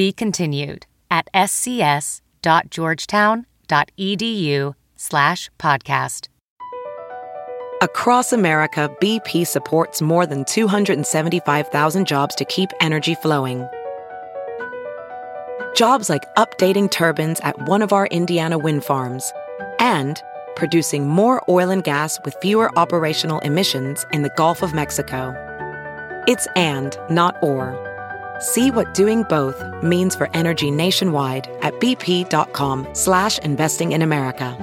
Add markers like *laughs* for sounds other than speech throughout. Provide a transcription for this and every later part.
Be continued at scs.georgetown.edu slash podcast. Across America, BP supports more than 275,000 jobs to keep energy flowing. Jobs like updating turbines at one of our Indiana wind farms and producing more oil and gas with fewer operational emissions in the Gulf of Mexico. It's and, not or. See what doing both means for energy nationwide at bp.com slash investing in America.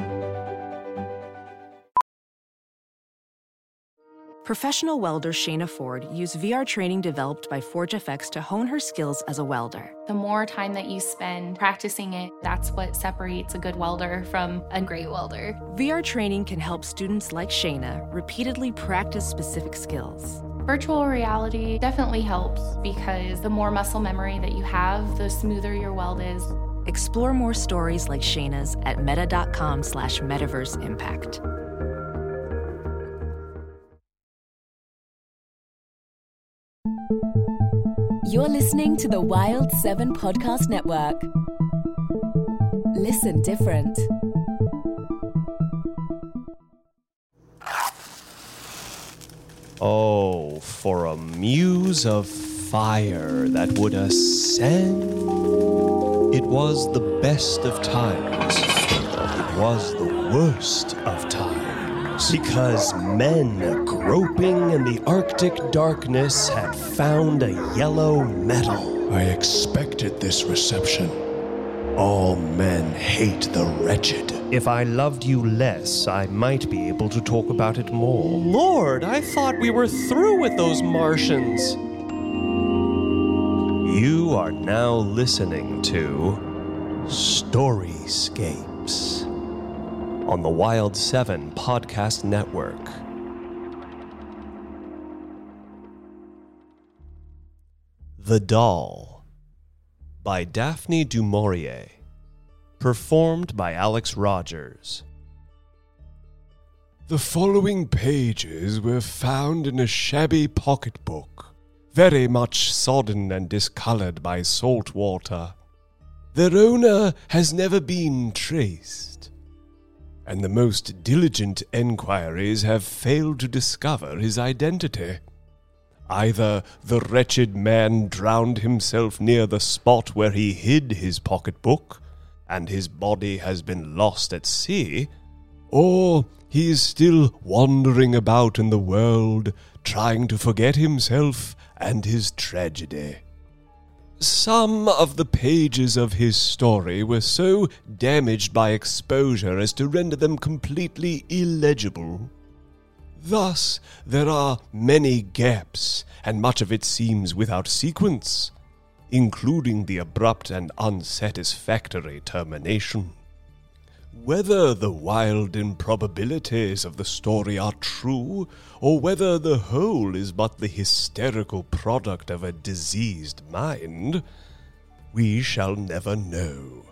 Professional welder Shayna Ford used VR training developed by ForgeFX to hone her skills as a welder. The more time that you spend practicing it, that's what separates a good welder from a great welder. VR training can help students like Shayna repeatedly practice specific skills. Virtual reality definitely helps because the more muscle memory that you have, the smoother your weld is. Explore more stories like Shayna's at meta.com slash metaverse impact. You're listening to the Wild 7 Podcast Network. Listen different. Oh, for a muse of fire that would ascend. It was the best of times. It was the worst of times. Because men groping in the Arctic darkness had found a yellow metal. I expected this reception. All men hate the wretched. If I loved you less, I might be able to talk about it more. Lord, I thought we were through with those Martians. You are now listening to Storyscapes on the Wild 7 Podcast Network. The Doll by Daphne du Maurier. Performed by Alex Rogers. The following pages were found in a shabby pocketbook, very much sodden and discolored by salt water. Their owner has never been traced, and the most diligent enquiries have failed to discover his identity. Either the wretched man drowned himself near the spot where he hid his pocketbook, and his body has been lost at sea, or he is still wandering about in the world, trying to forget himself and his tragedy. Some of the pages of his story were so damaged by exposure as to render them completely illegible. Thus, there are many gaps, and much of it seems without sequence, including the abrupt and unsatisfactory termination. Whether the wild improbabilities of the story are true, or whether the whole is but the hysterical product of a diseased mind, we shall never know.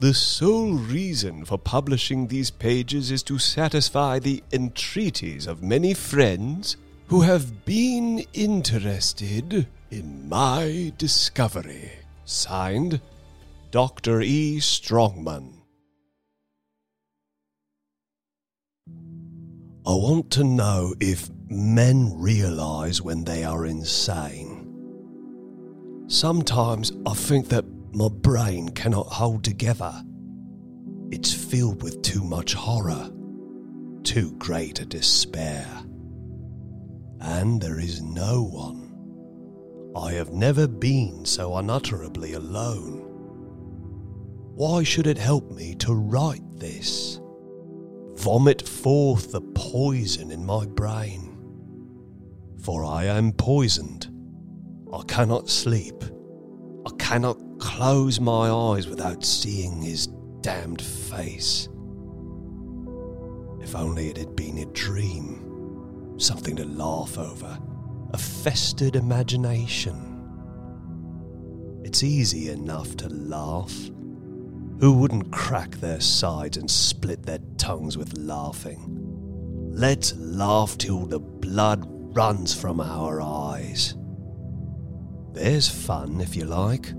The sole reason for publishing these pages is to satisfy the entreaties of many friends who have been interested in my discovery. Signed, Dr. E. Strongman. I want to know if men realize when they are insane. Sometimes I think that my brain cannot hold together. It's filled with too much horror, too great a despair. And there is no one. I have never been so unutterably alone. Why should it help me to write this? Vomit forth the poison in my brain. For I am poisoned. I cannot sleep. I cannot close my eyes without seeing his damned face. If only it had been a dream, something to laugh over, a festered imagination. It's easy enough to laugh. Who wouldn't crack their sides and split their tongues with laughing? Let's laugh till the blood runs from our eyes. There's fun, if you like.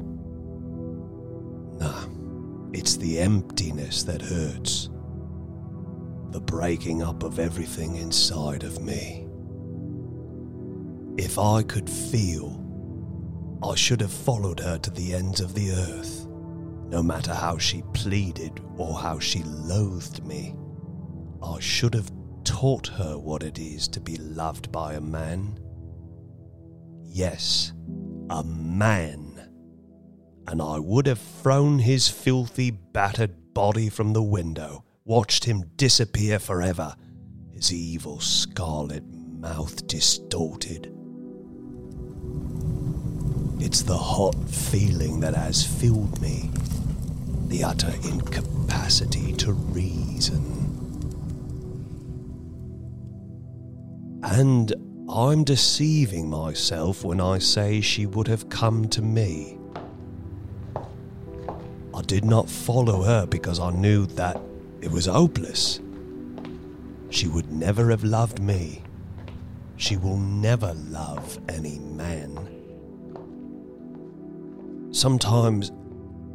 It's the emptiness that hurts. The breaking up of everything inside of me. If I could feel, I should have followed her to the ends of the earth, no matter how she pleaded or how she loathed me. I should have taught her what it is to be loved by a man. Yes, a man. And I would have thrown his filthy, battered body from the window, watched him disappear forever, his evil scarlet mouth distorted. It's the hot feeling that has filled me, the utter incapacity to reason. And I'm deceiving myself when I say she would have come to me. I did not follow her because I knew that it was hopeless. She would never have loved me. She will never love any man. Sometimes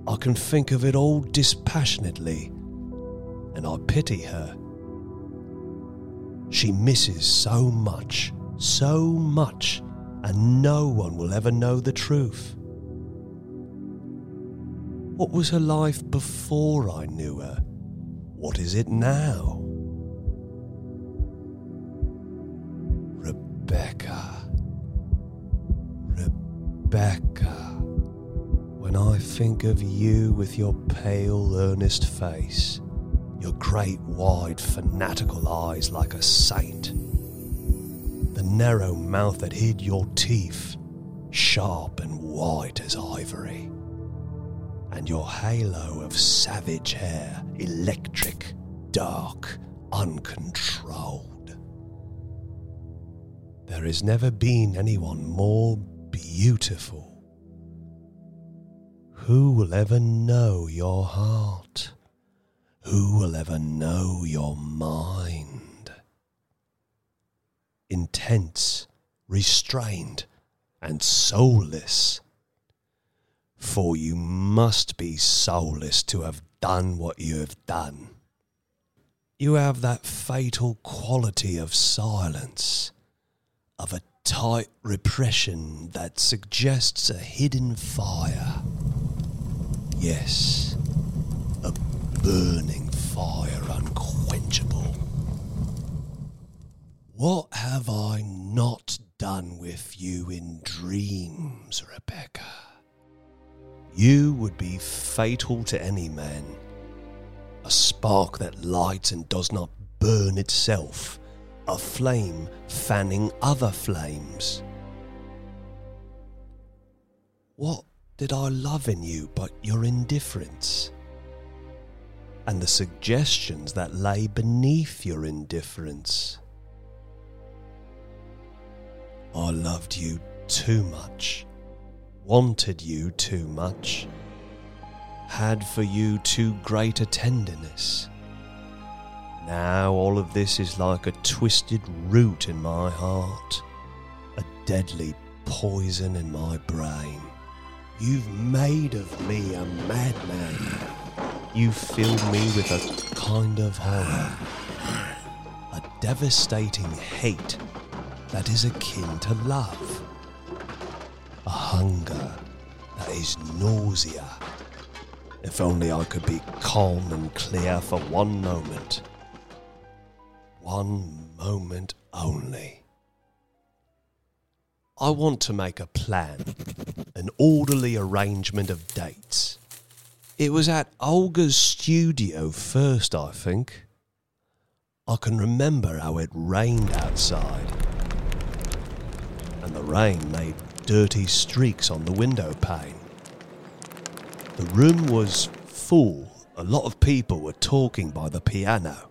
I can think of it all dispassionately, and I pity her. She misses so much, so much, and no one will ever know the truth. What was her life before I knew her? What is it now? Rebecca. Rebecca. When I think of you with your pale, earnest face, your great, wide, fanatical eyes like a saint, the narrow mouth that hid your teeth, sharp and white as ivory, and your halo of savage hair, electric, dark, uncontrolled. There has never been anyone more beautiful. Who will ever know your heart? Who will ever know your mind? Intense, restrained, and soulless. For you must be soulless to have done what you have done. You have that fatal quality of silence, of a tight repression that suggests a hidden fire. Yes, a burning fire unquenchable. What have I not done with you in dreams, Rebecca? You would be fatal to any man. A spark that lights and does not burn itself. A flame fanning other flames. What did I love in you but your indifference? And the suggestions that lay beneath your indifference. I loved you too much, wanted you too much, had for you too great a tenderness. Now all of this is like a twisted root in my heart, a deadly poison in my brain. You've made of me a madman. You filled me with a kind of horror, a devastating hate that is akin to love, a hunger that is nausea. If only I could be calm and clear for one moment. One moment only. I want to make a plan, an orderly arrangement of dates. It was at Olga's studio first, I think. I can remember how it rained outside, and the rain made dirty streaks on the window pane. The room was full. A lot of people were talking by the piano.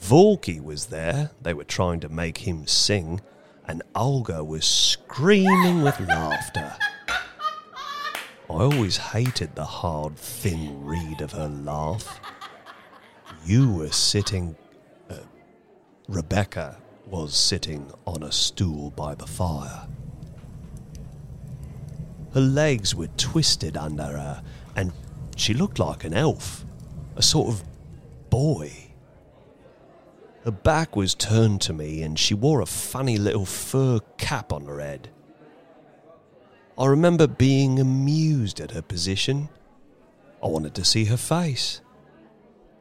Vorky was there. They were trying to make him sing, and Olga was screaming with laughter. I always hated the hard, thin reed of her laugh. You were sitting. Uh, Rebecca was sitting on a stool by the fire. Her legs were twisted under her, and she looked like an elf, a sort of boy. Her back was turned to me, and she wore a funny little fur cap on her head. I remember being amused at her position. I wanted to see her face.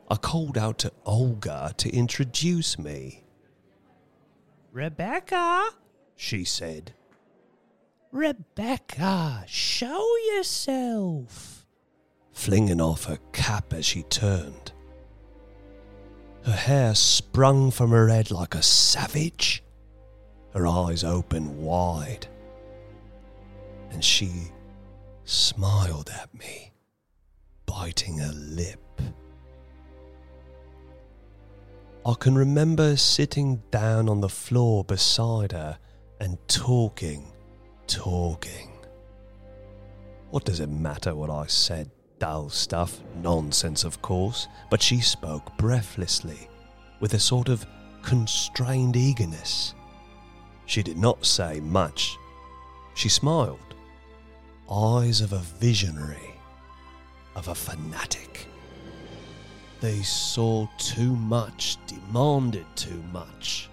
I called out to Olga to introduce me. Rebecca, She said, Rebecca, show yourself. flinging off her cap as she turned. Her hair sprung from her head like a savage, her eyes open wide, and she smiled at me, biting her lip. I can remember sitting down on the floor beside her and talking, talking. What does it matter what I said? Dull stuff, nonsense, of course, but she spoke breathlessly, with a sort of constrained eagerness. She did not say much. She smiled. Eyes of a visionary, of a fanatic. They saw too much, demanded too much.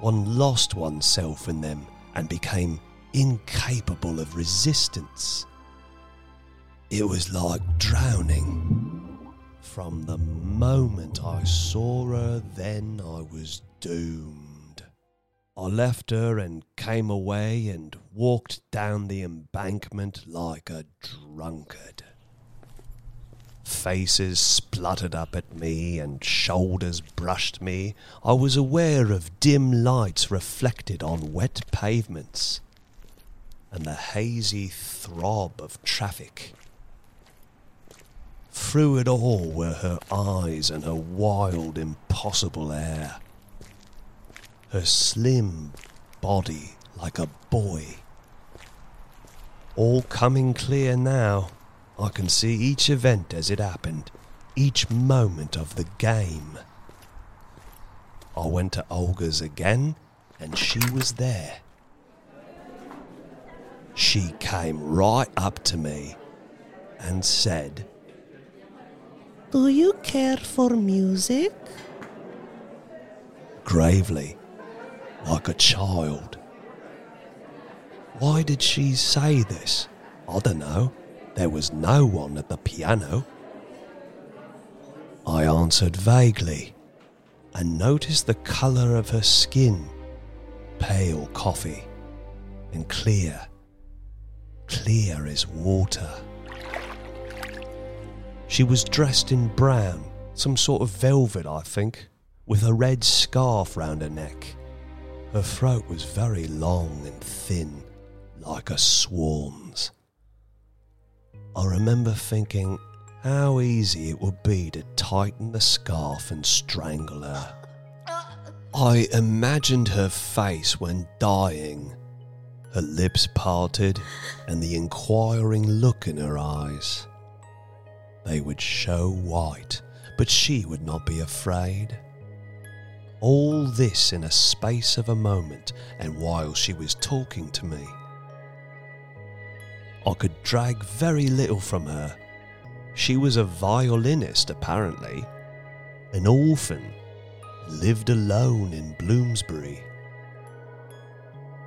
One lost oneself in them and became incapable of resistance. It was like drowning. From the moment I saw her, then I was doomed. I left her and came away and walked down the embankment like a drunkard. Faces spluttered up at me and shoulders brushed me. I was aware of dim lights reflected on wet pavements and the hazy throb of traffic. Through it all were her eyes and her wild, impossible air. Her slim body like a boy. All coming clear now. I can see each event as it happened, each moment of the game. I went to Olga's again, and she was there. She came right up to me and said, Do you care for music? Gravely, like a child. Why did she say this? I don't know. There was no one at the piano. I answered vaguely and noticed the colour of her skin pale coffee and clear, clear as water. She was dressed in brown, some sort of velvet, I think, with a red scarf round her neck. Her throat was very long and thin, like a swan's. I remember thinking how easy it would be to tighten the scarf and strangle her. I imagined her face when dying, her lips parted, and the inquiring look in her eyes. They would show white, but she would not be afraid. All this in a space of a moment, and while she was talking to me. I could drag very little from her. She was a violinist, apparently, an orphan, lived alone in Bloomsbury.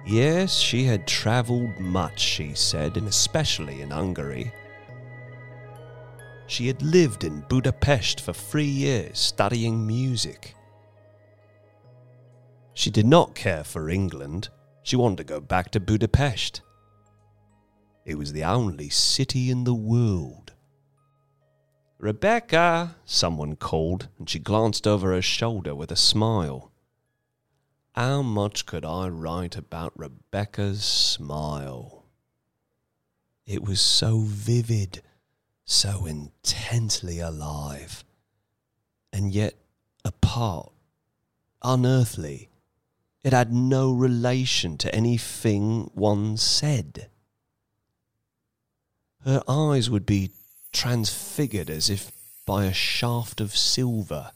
Yes, she had travelled much, she said, and especially in Hungary. She had lived in Budapest for three years studying music. She did not care for England. She wanted to go back to Budapest. It was the only city in the world. Rebecca, someone called, and she glanced over her shoulder with a smile. How much could I write about Rebecca's smile? It was so vivid, so intensely alive, and yet apart, unearthly. It had no relation to anything one said. Her eyes would be transfigured as if by a shaft of silver.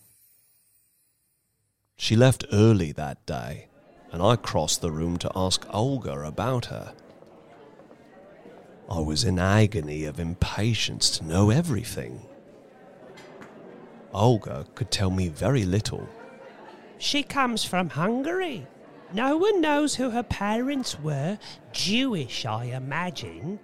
She left early that day, and I crossed the room to ask Olga about her. I was in agony of impatience to know everything. Olga could tell me very little. She comes from Hungary. No one knows who her parents were. Jewish, I imagine.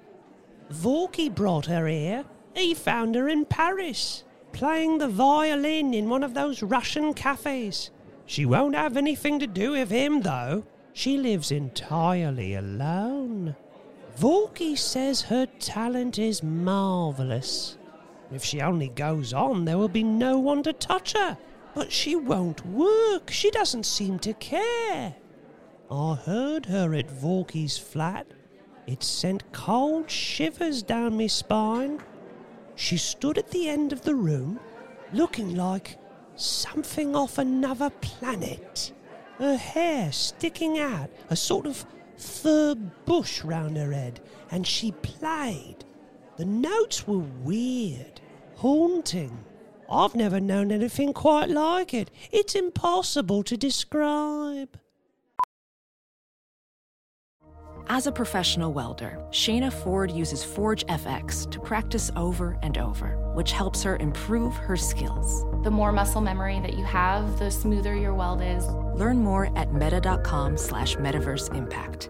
Vorky brought her here. He found her in Paris, playing the violin in one of those Russian cafes. She won't have anything to do with him, though. She lives entirely alone. Vorky says her talent is marvellous. If she only goes on, there will be no one to touch her. But she won't work. She doesn't seem to care. I heard her at Vorky's flat. It sent cold shivers down my spine. She stood at the end of the room, looking like something off another planet. Her hair sticking out, a sort of fur bush round her head, and she played. The notes were weird, haunting. I've never known anything quite like it. It's impossible to describe. As a professional welder, Shayna Ford uses Forge FX to practice over and over, which helps her improve her skills. The more muscle memory that you have, the smoother your weld is. Learn more at meta.com slash metaverse impact.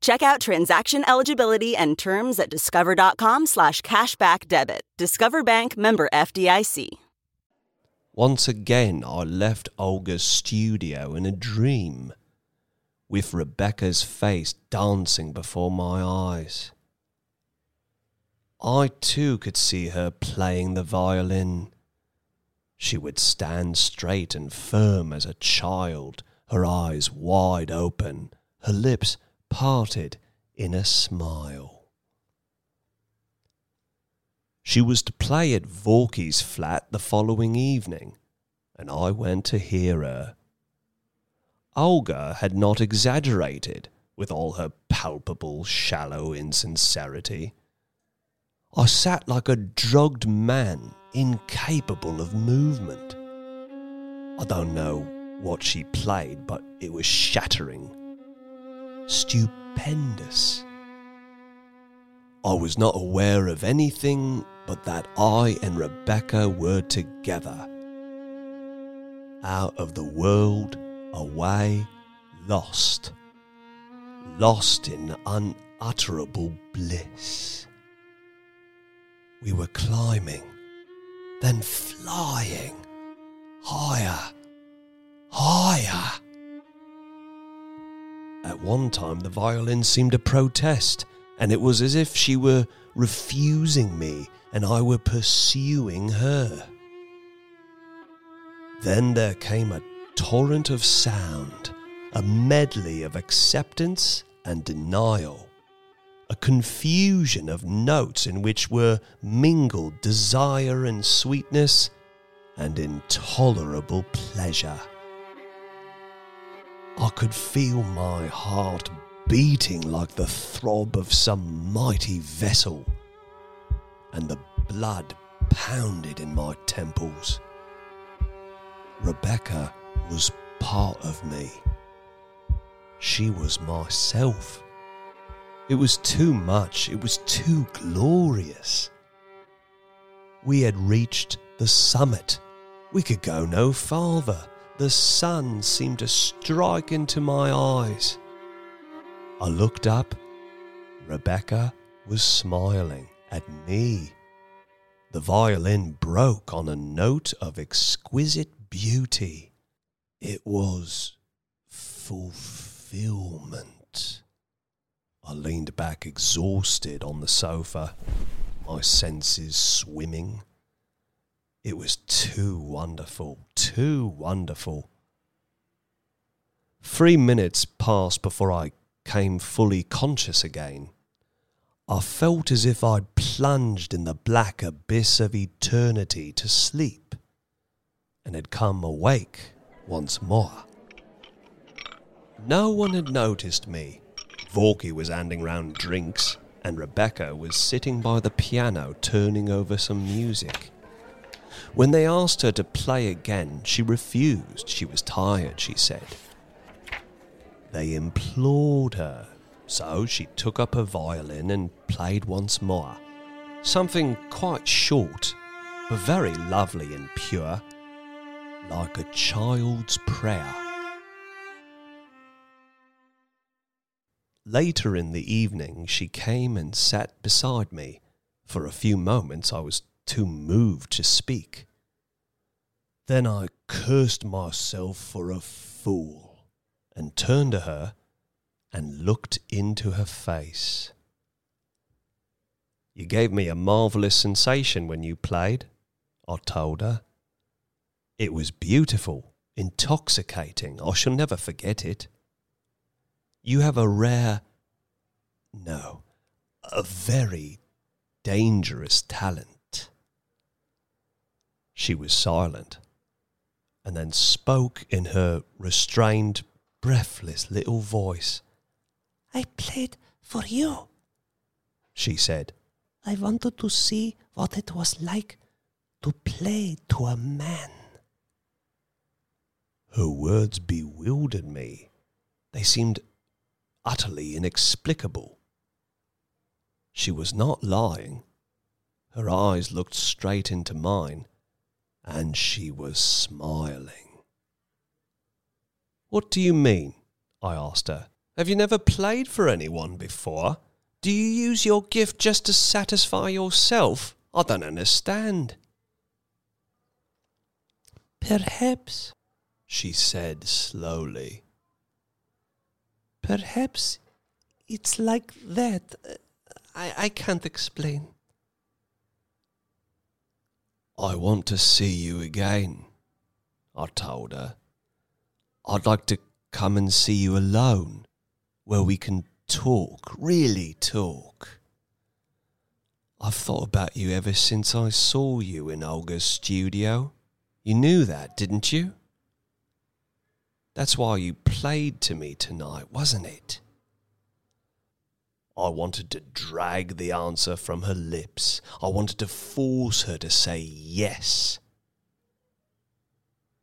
Check out transaction eligibility and terms at discover.com slash cashback debit. Discover Bank member FDIC. Once again, I left Olga's studio in a dream, with Rebecca's face dancing before my eyes. I too could see her playing the violin. She would stand straight and firm as a child, her eyes wide open, her lips parted in a smile. She was to play at Vorky's flat the following evening, and I went to hear her. Olga had not exaggerated with all her palpable, shallow insincerity. I sat like a drugged man, incapable of movement. I don't know what she played, but it was shattering stupendous. I was not aware of anything but that I and Rebecca were together. Out of the world, away, lost. Lost in unutterable bliss. We were climbing, then flying, higher, higher. At one time, the violin seemed to protest, and it was as if she were refusing me and I were pursuing her. Then there came a torrent of sound, a medley of acceptance and denial, a confusion of notes in which were mingled desire and sweetness and intolerable pleasure. I could feel my heart beating like the throb of some mighty vessel, and the blood pounded in my temples. Rebecca was part of me. She was myself. It was too much, it was too glorious. We had reached the summit. We could go no farther. The sun seemed to strike into my eyes. I looked up. Rebecca was smiling at me. The violin broke on a note of exquisite beauty. It was fulfillment. I leaned back exhausted on the sofa, my senses swimming. It was too wonderful, too wonderful. Three minutes passed before I came fully conscious again. I felt as if I'd plunged in the black abyss of eternity to sleep and had come awake once more. No one had noticed me. Vorky was handing round drinks, and Rebecca was sitting by the piano turning over some music. When they asked her to play again, she refused. She was tired, she said. They implored her, so she took up her violin and played once more. Something quite short, but very lovely and pure, like a child's prayer. Later in the evening, she came and sat beside me. For a few moments, I was too moved to speak. Then I cursed myself for a fool and turned to her and looked into her face. You gave me a marvellous sensation when you played, I told her. It was beautiful, intoxicating. I shall never forget it. You have a rare, no, a very dangerous talent. She was silent and then spoke in her restrained, breathless little voice. I played for you, she said. I wanted to see what it was like to play to a man. Her words bewildered me. They seemed utterly inexplicable. She was not lying. Her eyes looked straight into mine, and she was smiling. What do you mean? I asked her. Have you never played for anyone before? Do you use your gift just to satisfy yourself? I don't understand. Perhaps, she said slowly. Perhaps it's like that. I, I can't explain. I want to see you again, I told her. I'd like to come and see you alone, where we can talk, really talk. I've thought about you ever since I saw you in Olga's studio. You knew that, didn't you? That's why you played to me tonight, wasn't it? I wanted to drag the answer from her lips. I wanted to force her to say yes.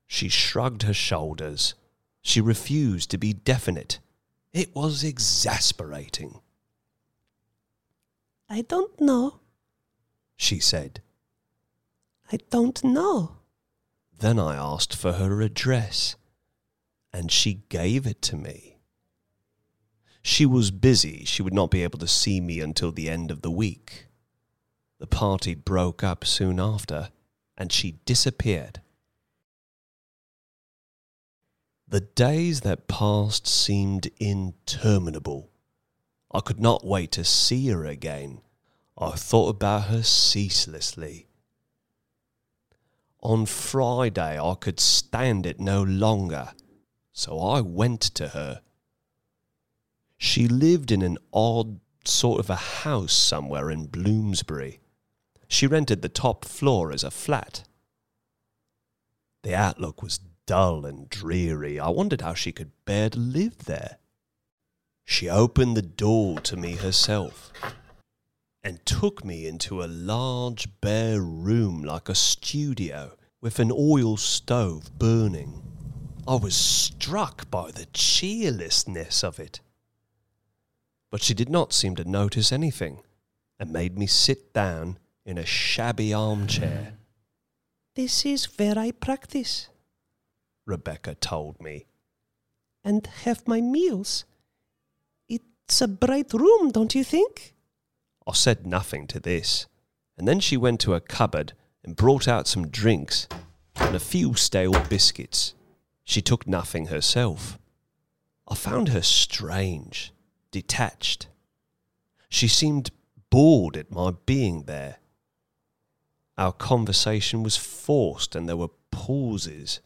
She shrugged her shoulders. She refused to be definite. It was exasperating. I don't know, she said. I don't know. Then I asked for her address, and she gave it to me. She was busy. She would not be able to see me until the end of the week. The party broke up soon after, and she disappeared. The days that passed seemed interminable. I could not wait to see her again. I thought about her ceaselessly. On Friday, I could stand it no longer, so I went to her. She lived in an odd sort of a house somewhere in Bloomsbury. She rented the top floor as a flat. The outlook was dull and dreary. I wondered how she could bear to live there. She opened the door to me herself. and took me into a large bare room like a studio with an oil stove burning. I was struck by the cheerlessness of it. But she did not seem to notice anything and made me sit down in a shabby armchair. *sighs* This is where I practice Rebecca told me. and have my meals. It's a bright room, don't you think? I said nothing to this, and then she went to a cupboard and brought out some drinks and a few stale biscuits. She took nothing herself. I found her strange, detached. She seemed bored at my being there. Our conversation was forced and there were pauses.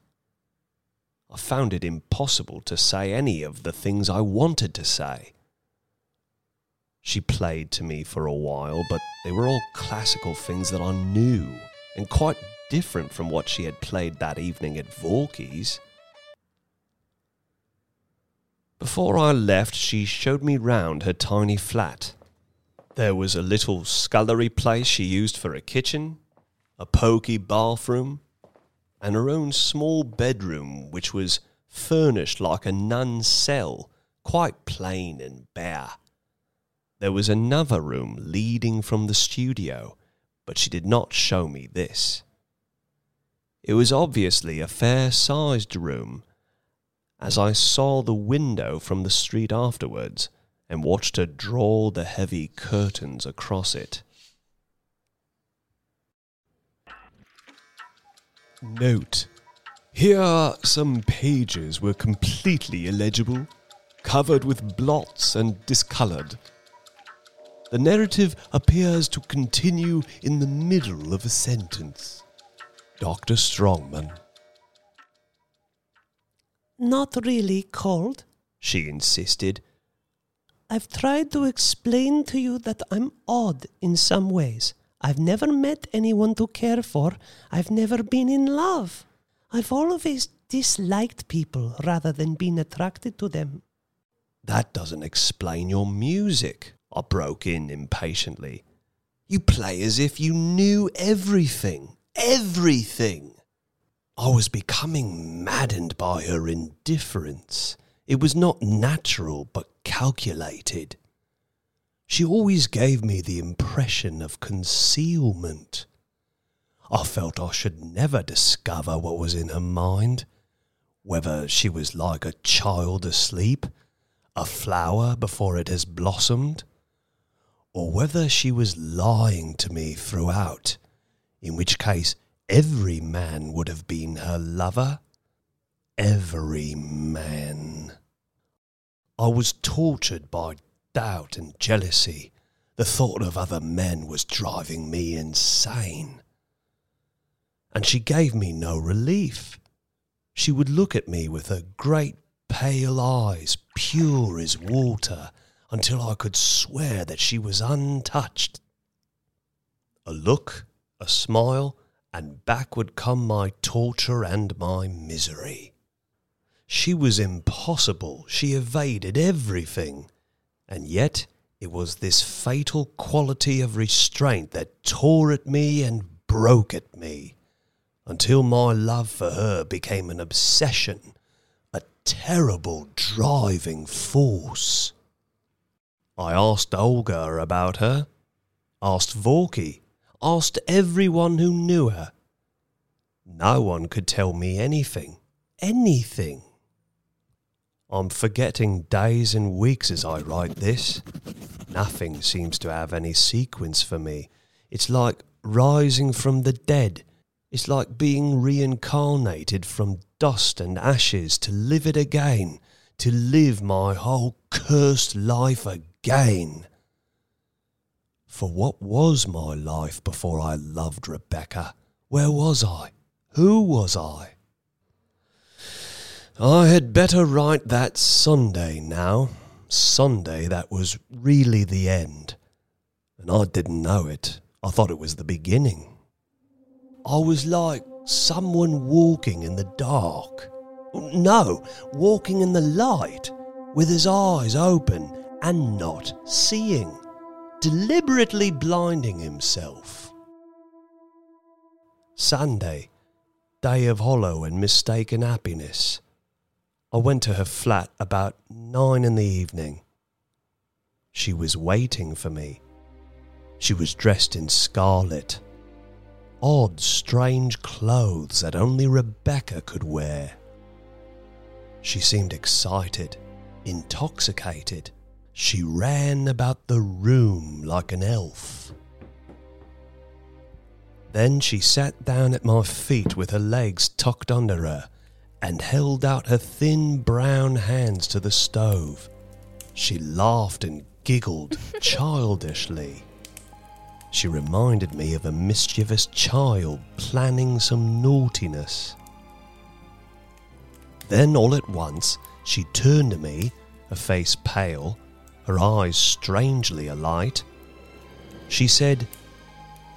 I found it impossible to say any of the things I wanted to say. She played to me for a while, but they were all classical things that I knew, and quite different from what she had played that evening at Vorky's. Before I left, she showed me round her tiny flat. There was a little scullery place she used for a kitchen, a pokey bathroom, and her own small bedroom, which was furnished like a nun's cell, quite plain and bare. There was another room leading from the studio, but she did not show me this. It was obviously a fair sized room, as I saw the window from the street afterwards and watched her draw the heavy curtains across it. Note Here some pages were completely illegible, covered with blots and discoloured. The narrative appears to continue in the middle of a sentence. Dr. Strongman. Not really cold. She insisted. I've tried to explain to you that I'm odd in some ways. I've never met anyone to care for. I've never been in love. I've always disliked people rather than been attracted to them. That doesn't explain your music, I broke in impatiently. You play as if you knew everything. Everything. I was becoming maddened by her indifference. It was not natural, but calculated. She always gave me the impression of concealment. I felt I should never discover what was in her mind, whether she was like a child asleep, a flower before it has blossomed, or whether she was lying to me throughout, in which case every man would have been her lover. Every man. I was tortured by doubt and jealousy. The thought of other men was driving me insane. And she gave me no relief. She would look at me with her great pale eyes, pure as water, until I could swear that she was untouched. A look, a smile, and back would come my torture and my misery. She was impossible. She evaded everything. And yet it was this fatal quality of restraint that tore at me and broke at me, until my love for her became an obsession, a terrible driving force. I asked Olga about her, asked Vorky, asked everyone who knew her. No one could tell me anything, anything. I'm forgetting days and weeks as I write this. Nothing seems to have any sequence for me. It's like rising from the dead. It's like being reincarnated from dust and ashes to live it again, to live my whole cursed life again. For what was my life before I loved Rebecca? Where was I? Who was I? I had better write that Sunday now. Sunday that was really the end. And I didn't know it. I thought it was the beginning. I was like someone walking in the dark. No, walking in the light, with his eyes open and not seeing. Deliberately blinding himself. Sunday, day of hollow and mistaken happiness. I went to her flat about nine in the evening. She was waiting for me. She was dressed in scarlet. Odd, strange clothes that only Rebecca could wear. She seemed excited, intoxicated. She ran about the room like an elf. Then she sat down at my feet with her legs tucked under her and held out her thin brown hands to the stove. She laughed and giggled *laughs* childishly. She reminded me of a mischievous child planning some naughtiness. Then, all at once, she turned to me, her face pale, her eyes strangely alight. She said,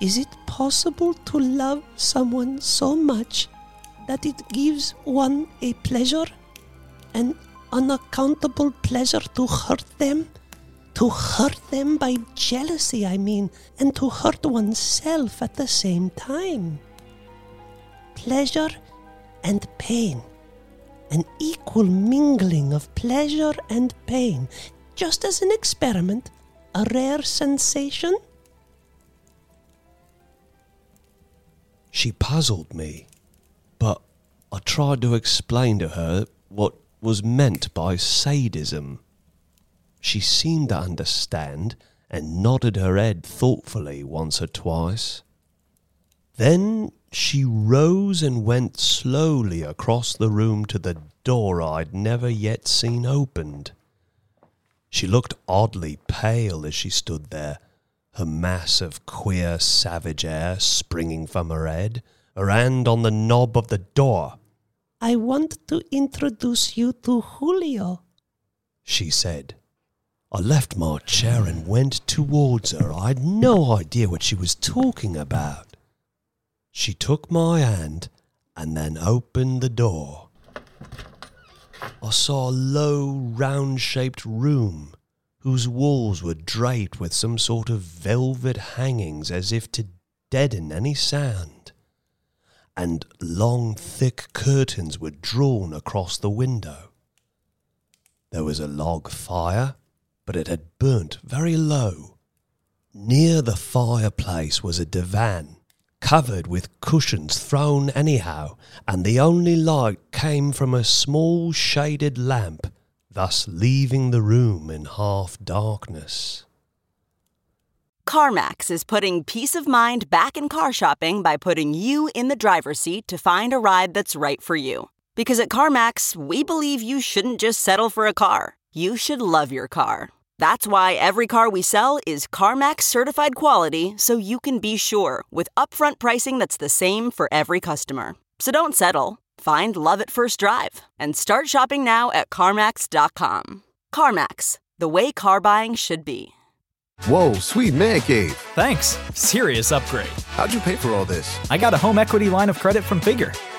Is it possible to love someone so much that it gives one a pleasure? An unaccountable pleasure to hurt them? To hurt them by jealousy, I mean, and to hurt oneself at the same time. Pleasure and pain. An equal mingling of pleasure and pain, just as an experiment, a rare sensation. She puzzled me, but I tried to explain to her what was meant by sadism. She seemed to understand and nodded her head thoughtfully once or twice. Then she rose and went slowly across the room to the door I'd never yet seen opened. She looked oddly pale as she stood there, her mass of queer savage hair springing from her head, her hand on the knob of the door. I want to introduce you to Julio, she said. I left my chair and went towards her. I had no idea what she was talking about. She took my hand and then opened the door. I saw a low, round shaped room whose walls were draped with some sort of velvet hangings as if to deaden any sound, and long, thick curtains were drawn across the window. There was a log fire, but it had burnt very low. Near the fireplace was a divan covered with cushions thrown anyhow, and the only light came from a small shaded lamp, thus leaving the room in half darkness. CarMax is putting peace of mind back in car shopping by putting you in the driver's seat to find a ride that's right for you. Because at CarMax, we believe you shouldn't just settle for a car, you should love your car. That's why every car we sell is CarMax certified quality so you can be sure with upfront pricing that's the same for every customer. So don't settle. Find love at first drive and start shopping now at CarMax.com. CarMax, the way car buying should be. Whoa, sweet man cave. Thanks. Serious upgrade. How'd you pay for all this? I got a home equity line of credit from Figure.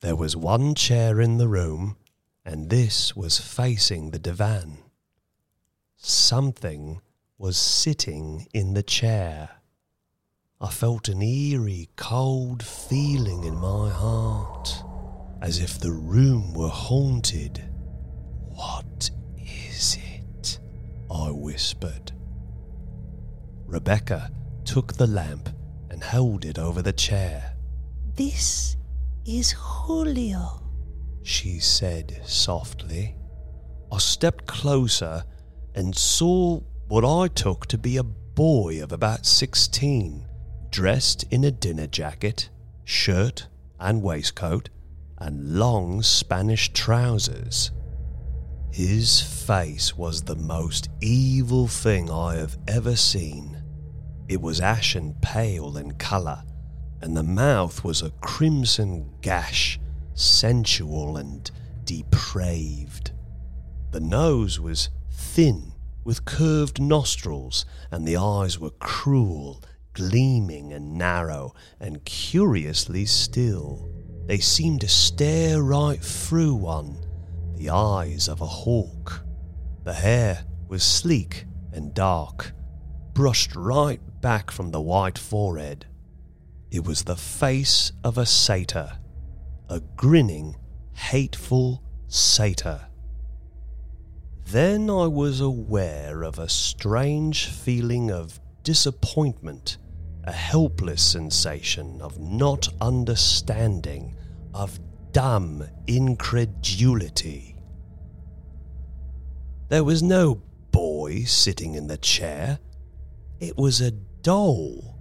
There was one chair in the room, and this was facing the divan. Something was sitting in the chair. I felt an eerie, cold feeling in my heart, as if the room were haunted. What is it? I whispered. Rebecca took the lamp and held it over the chair. This is Julio, she said softly. I stepped closer and saw what I took to be a boy of about 16, dressed in a dinner jacket, shirt and waistcoat, and long Spanish trousers. His face was the most evil thing I have ever seen. It was ashen pale in colour, and the mouth was a crimson gash, sensual and depraved. The nose was thin, with curved nostrils, and the eyes were cruel, gleaming and narrow, and curiously still. They seemed to stare right through one, the eyes of a hawk. The hair was sleek and dark, brushed right back from the white forehead. It was the face of a satyr, a grinning, hateful satyr. Then I was aware of a strange feeling of disappointment, a helpless sensation of not understanding, of dumb incredulity. There was no boy sitting in the chair. It was a doll,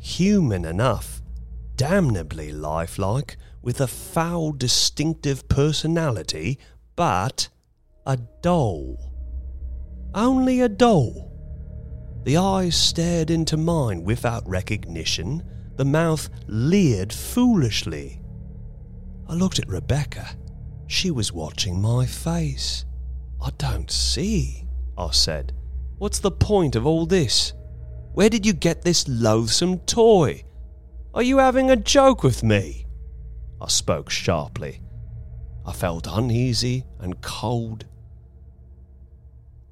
human enough, damnably lifelike, with a foul, distinctive personality, but a doll. Only a doll. The eyes stared into mine without recognition, the mouth leered foolishly. I looked at Rebecca. She was watching my face. I don't see, I said. What's the point of all this? Where did you get this loathsome toy? Are you having a joke with me? I spoke sharply. I felt uneasy and cold.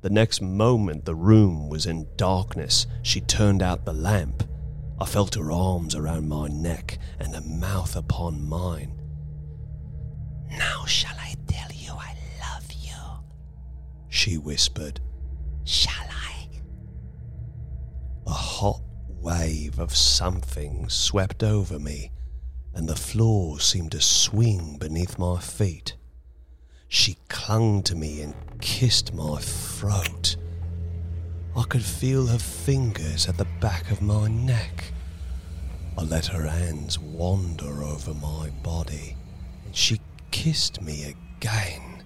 The next moment, the room was in darkness. She turned out the lamp. I felt her arms around my neck and her mouth upon mine. Now shall I tell you I love you? She whispered. Shall I? A hot wave of something swept over me, and the floor seemed to swing beneath my feet. She clung to me and kissed my throat. I could feel her fingers at the back of my neck. I let her hands wander over my body, and she kissed me again.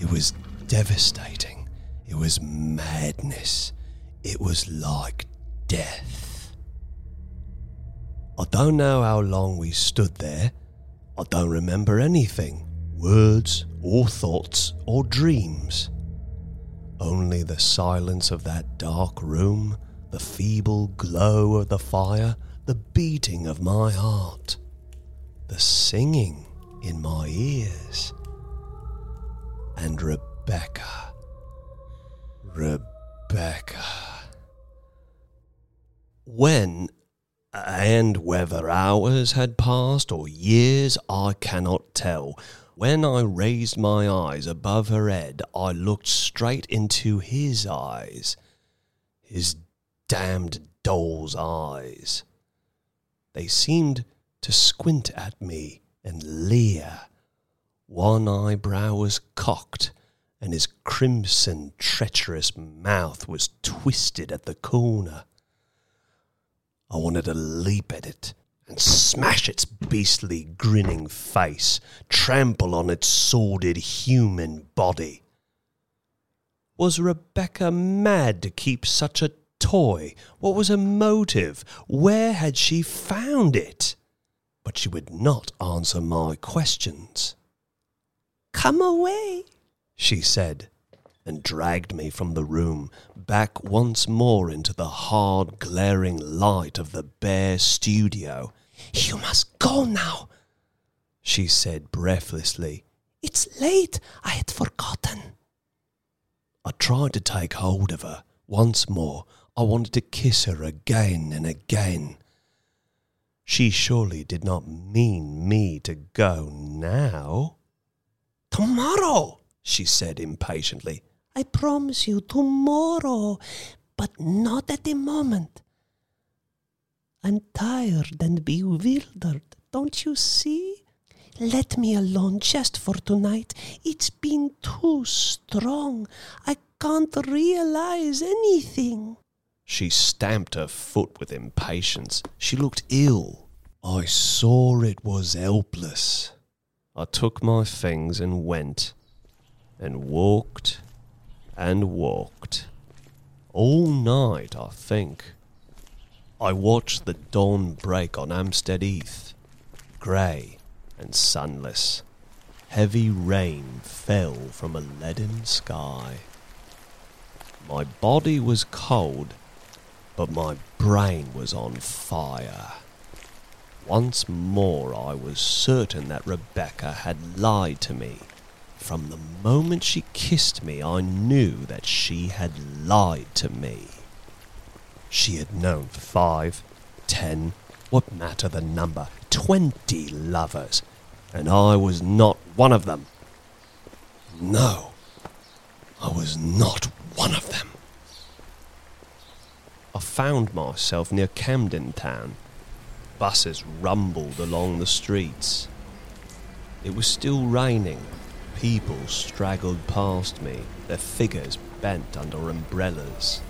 It was devastating. It was madness. It was like death. I don't know how long we stood there. I don't remember anything words or thoughts or dreams. Only the silence of that dark room, the feeble glow of the fire, the beating of my heart, the singing in my ears. And Rebecca. Rebecca. When and whether hours had passed or years, I cannot tell. When I raised my eyes above her head, I looked straight into his eyes. His damned doll's eyes. They seemed to squint at me and leer. One eyebrow was cocked, and his crimson, treacherous mouth was twisted at the corner. I wanted to leap at it and smash its beastly grinning face, trample on its sordid human body. Was Rebecca mad to keep such a toy? What was her motive? Where had she found it? But she would not answer my questions. Come away, she said, and dragged me from the room, back once more into the hard, glaring light of the bare studio. You must go now, she said breathlessly. It's late. I had forgotten. I tried to take hold of her once more. I wanted to kiss her again and again. She surely did not mean me to go now. Tomorrow, she said impatiently. I promise you, tomorrow, but not at the moment. I'm tired and bewildered, don't you see? Let me alone just for tonight. It's been too strong. I can't realize anything. She stamped her foot with impatience. She looked ill. I saw it was helpless. I took my things and went, and walked, and walked. All night, I think. I watched the dawn break on Hampstead Heath, grey and sunless. Heavy rain fell from a leaden sky. My body was cold, but my brain was on fire. Once more I was certain that Rebecca had lied to me. From the moment she kissed me, I knew that she had lied to me. She had known for five, ten, what matter the number, twenty lovers, and I was not one of them. No, I was not one of them. I found myself near Camden Town. Buses rumbled along the streets. It was still raining. People straggled past me, their figures bent under umbrellas.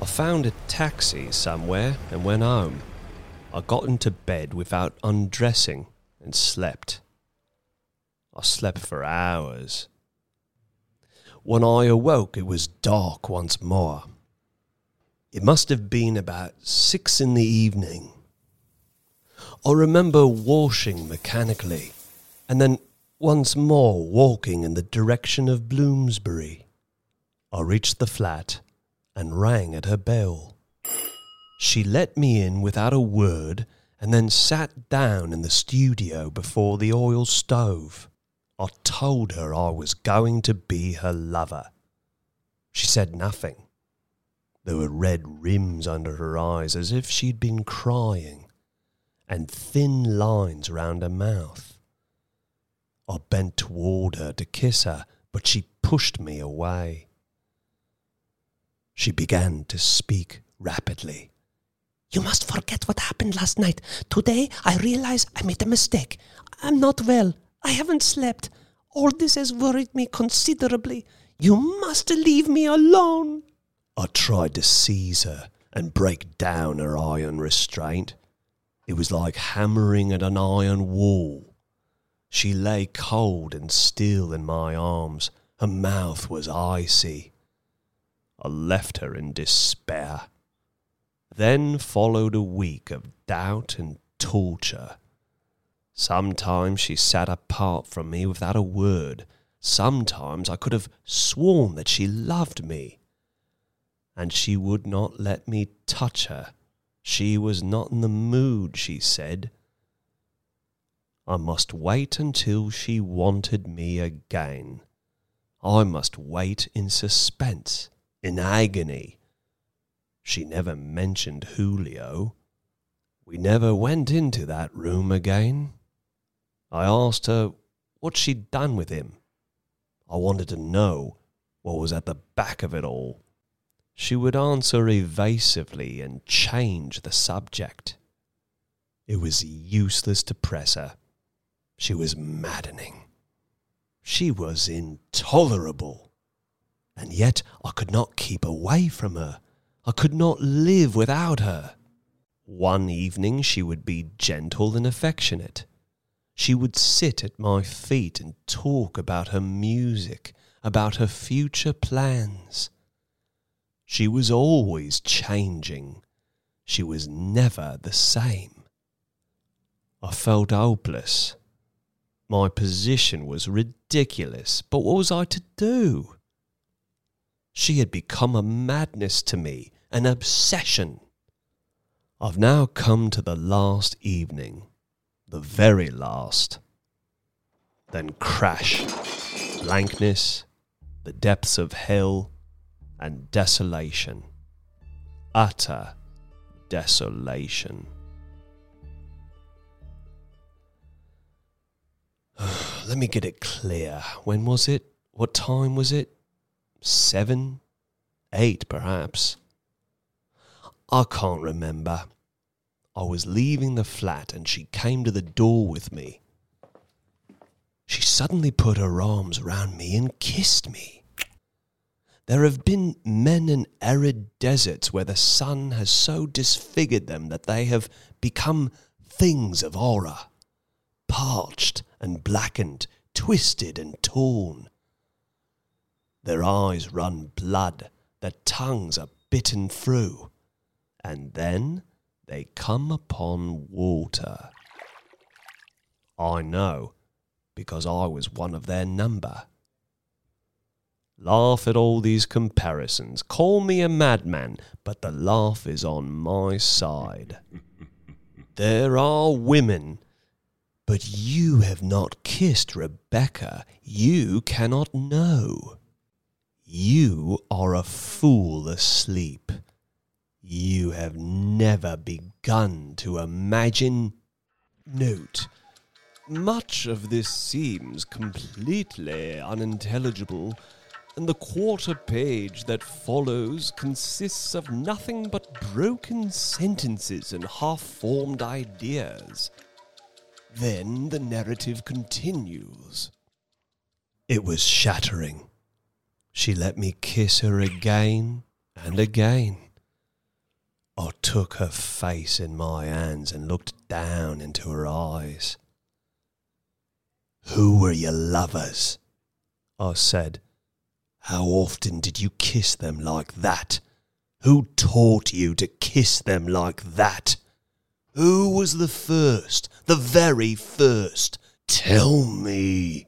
I found a taxi somewhere and went home. I got into bed without undressing and slept. I slept for hours. When I awoke, it was dark once more. It must have been about six in the evening. I remember washing mechanically and then once more walking in the direction of Bloomsbury. I reached the flat and rang at her bell. She let me in without a word and then sat down in the studio before the oil stove. I told her I was going to be her lover. She said nothing. There were red rims under her eyes as if she'd been crying, and thin lines round her mouth. I bent toward her to kiss her, but she pushed me away. She began to speak rapidly. You must forget what happened last night. Today I realize I made a mistake. I'm not well. I haven't slept. All this has worried me considerably. You must leave me alone. I tried to seize her and break down her iron restraint. It was like hammering at an iron wall. She lay cold and still in my arms. Her mouth was icy. I left her in despair. Then followed a week of doubt and torture. Sometimes she sat apart from me without a word. Sometimes I could have sworn that she loved me. And she would not let me touch her. She was not in the mood, she said. I must wait until she wanted me again. I must wait in suspense in agony. She never mentioned Julio. We never went into that room again. I asked her what she'd done with him. I wanted to know what was at the back of it all. She would answer evasively and change the subject. It was useless to press her. She was maddening. She was intolerable. And yet I could not keep away from her. I could not live without her. One evening she would be gentle and affectionate. She would sit at my feet and talk about her music, about her future plans. She was always changing. She was never the same. I felt hopeless. My position was ridiculous, but what was I to do? She had become a madness to me, an obsession. I've now come to the last evening, the very last. Then crash, blankness, the depths of hell, and desolation. Utter desolation. *sighs* Let me get it clear. When was it? What time was it? Seven? Eight, perhaps. I can't remember. I was leaving the flat and she came to the door with me. She suddenly put her arms round me and kissed me. There have been men in arid deserts where the sun has so disfigured them that they have become things of horror, parched and blackened, twisted and torn. Their eyes run blood, their tongues are bitten through, and then they come upon water. I know, because I was one of their number. Laugh at all these comparisons. Call me a madman, but the laugh is on my side. *laughs* there are women, but you have not kissed Rebecca. You cannot know. You are a fool asleep. You have never begun to imagine. Note. Much of this seems completely unintelligible, and the quarter page that follows consists of nothing but broken sentences and half formed ideas. Then the narrative continues. It was shattering. She let me kiss her again and again. I took her face in my hands and looked down into her eyes. Who were your lovers? I said. How often did you kiss them like that? Who taught you to kiss them like that? Who was the first, the very first? Tell me.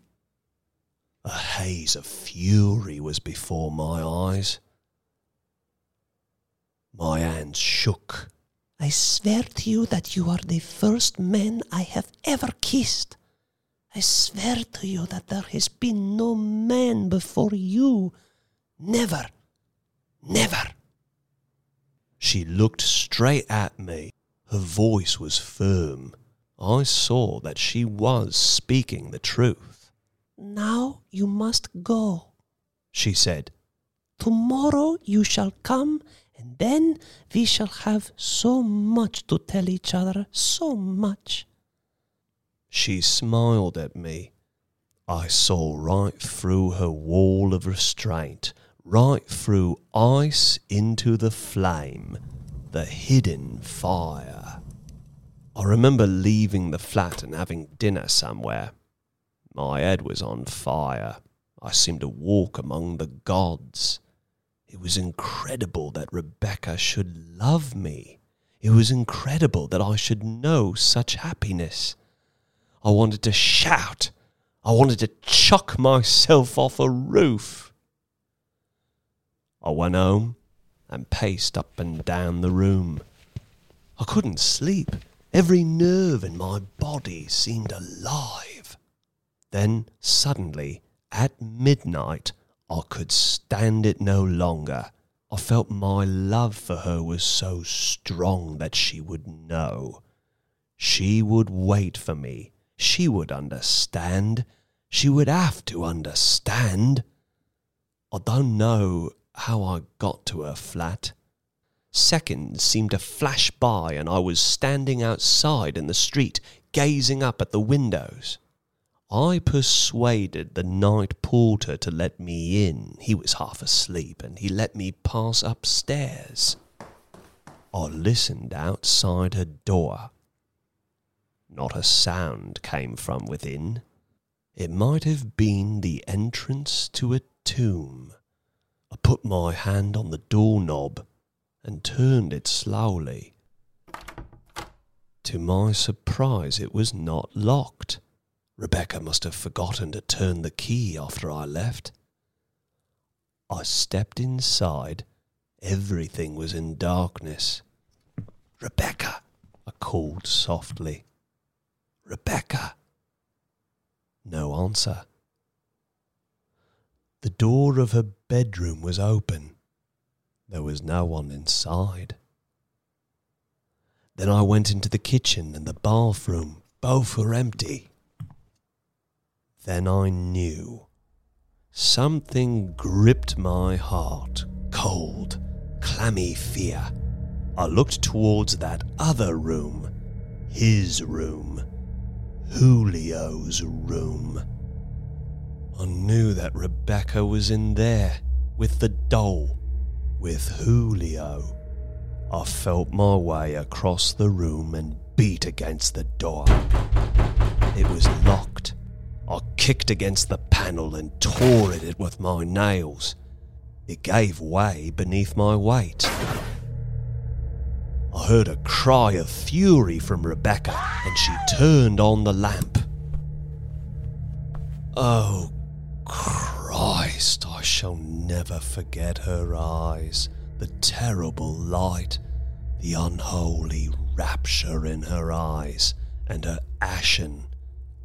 A haze of fury was before my eyes. My hands shook. I swear to you that you are the first man I have ever kissed. I swear to you that there has been no man before you. Never. Never. She looked straight at me. Her voice was firm. I saw that she was speaking the truth. Now you must go, she said. Tomorrow you shall come, and then we shall have so much to tell each other, so much. She smiled at me. I saw right through her wall of restraint, right through ice into the flame, the hidden fire. I remember leaving the flat and having dinner somewhere. My head was on fire. I seemed to walk among the gods. It was incredible that Rebecca should love me. It was incredible that I should know such happiness. I wanted to shout. I wanted to chuck myself off a roof. I went home and paced up and down the room. I couldn't sleep. Every nerve in my body seemed alive. Then suddenly, at midnight, I could stand it no longer. I felt my love for her was so strong that she would know. She would wait for me she would understand. She would have to understand. I don't know how I got to her flat. Seconds seemed to flash by, and I was standing outside in the street, gazing up at the windows. I persuaded the night porter to let me in. He was half asleep, and he let me pass upstairs. I listened outside her door. Not a sound came from within. It might have been the entrance to a tomb. I put my hand on the doorknob and turned it slowly. To my surprise, it was not locked. Rebecca must have forgotten to turn the key after I left. I stepped inside. Everything was in darkness. Rebecca, I called softly. Rebecca. No answer. The door of her bedroom was open. There was no one inside. Then I went into the kitchen and the bathroom. Both were empty. Then I knew. Something gripped my heart, cold, clammy fear. I looked towards that other room, his room, Julio's room. I knew that Rebecca was in there, with the doll, with Julio. I felt my way across the room and beat against the door. It was locked. I kicked against the panel and tore at it with my nails. It gave way beneath my weight. I heard a cry of fury from Rebecca and she turned on the lamp. Oh, Christ, I shall never forget her eyes, the terrible light, the unholy rapture in her eyes, and her ashen,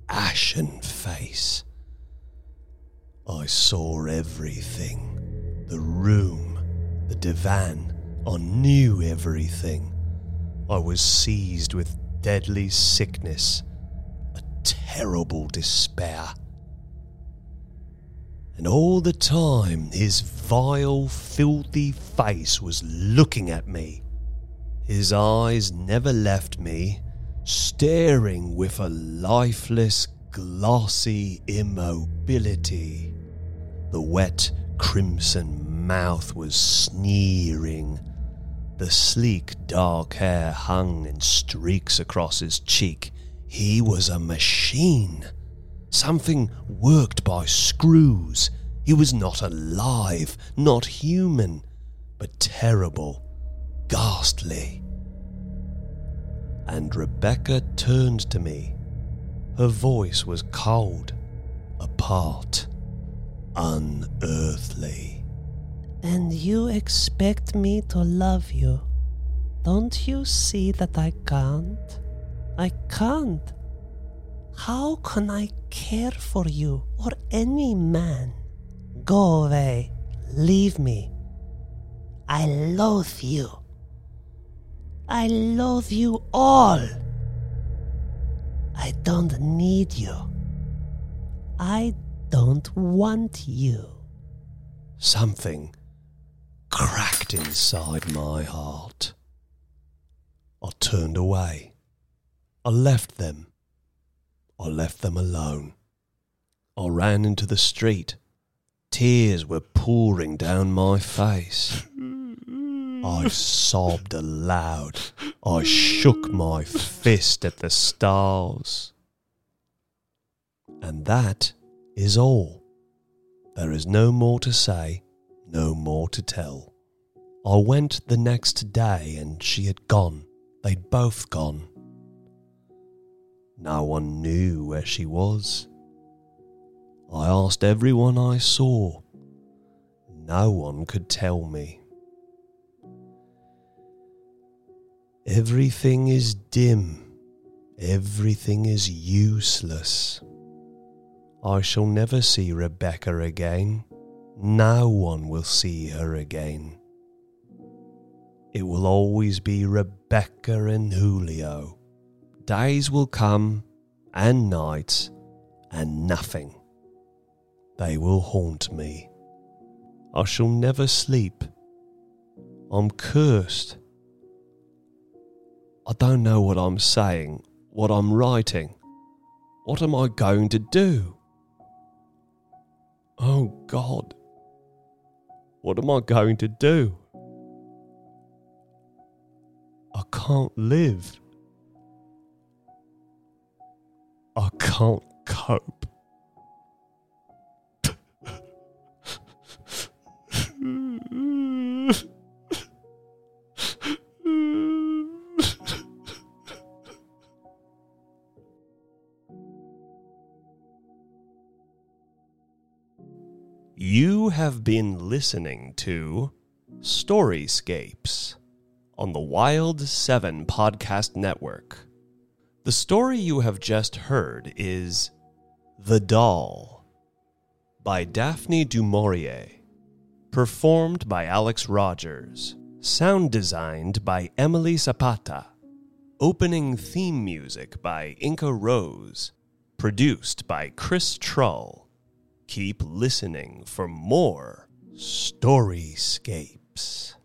ashen face. I saw everything the room, the divan. I knew everything. I was seized with deadly sickness, a terrible despair. And all the time, his vile, filthy face was looking at me. His eyes never left me, staring with a lifeless, glossy immobility. The wet, crimson mouth was sneering. The sleek, dark hair hung in streaks across his cheek. He was a machine. Something worked by screws. He was not alive, not human, but terrible, ghastly. And Rebecca turned to me. Her voice was cold, apart, unearthly. And you expect me to love you. Don't you see that I can't? I can't. How can I care for you or any man? Go away. Leave me. I loathe you. I loathe you all. I don't need you. I don't want you. Something cracked inside my heart. I turned away. I left them. I left them alone. I ran into the street. Tears were pouring down my face. I sobbed aloud. I shook my fist at the stars. And that is all. There is no more to say, no more to tell. I went the next day and she had gone. They'd both gone. No one knew where she was. I asked everyone I saw. No one could tell me. Everything is dim. Everything is useless. I shall never see Rebecca again. No one will see her again. It will always be Rebecca and Julio. Days will come and nights and nothing. They will haunt me. I shall never sleep. I'm cursed. I don't know what I'm saying, what I'm writing. What am I going to do? Oh God, what am I going to do? I can't live. I can't cope. *laughs* You have been listening to Storyscapes on the Wild 7 Podcast Network. The story you have just heard is The Doll by Daphne du Maurier, performed by Alex Rogers, sound designed by Emily Zapata, opening theme music by Inca Rose, produced by Chris Trull. Keep listening for more Storyscapes.